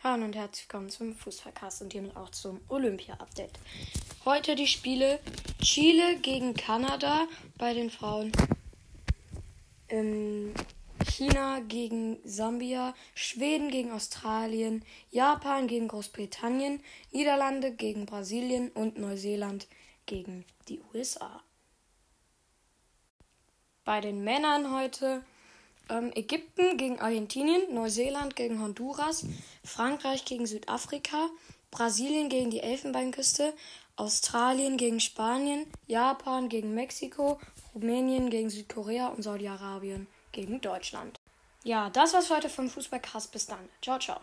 Hallo und herzlich willkommen zum Fußballcast und hiermit auch zum Olympia-Update. Heute die Spiele Chile gegen Kanada bei den Frauen, ähm, China gegen Sambia, Schweden gegen Australien, Japan gegen Großbritannien, Niederlande gegen Brasilien und Neuseeland gegen die USA. Bei den Männern heute ähm, Ägypten gegen Argentinien, Neuseeland gegen Honduras, Frankreich gegen Südafrika, Brasilien gegen die Elfenbeinküste, Australien gegen Spanien, Japan gegen Mexiko, Rumänien gegen Südkorea und Saudi-Arabien gegen Deutschland. Ja, das war's für heute vom Fußballcast. Bis dann. Ciao, ciao.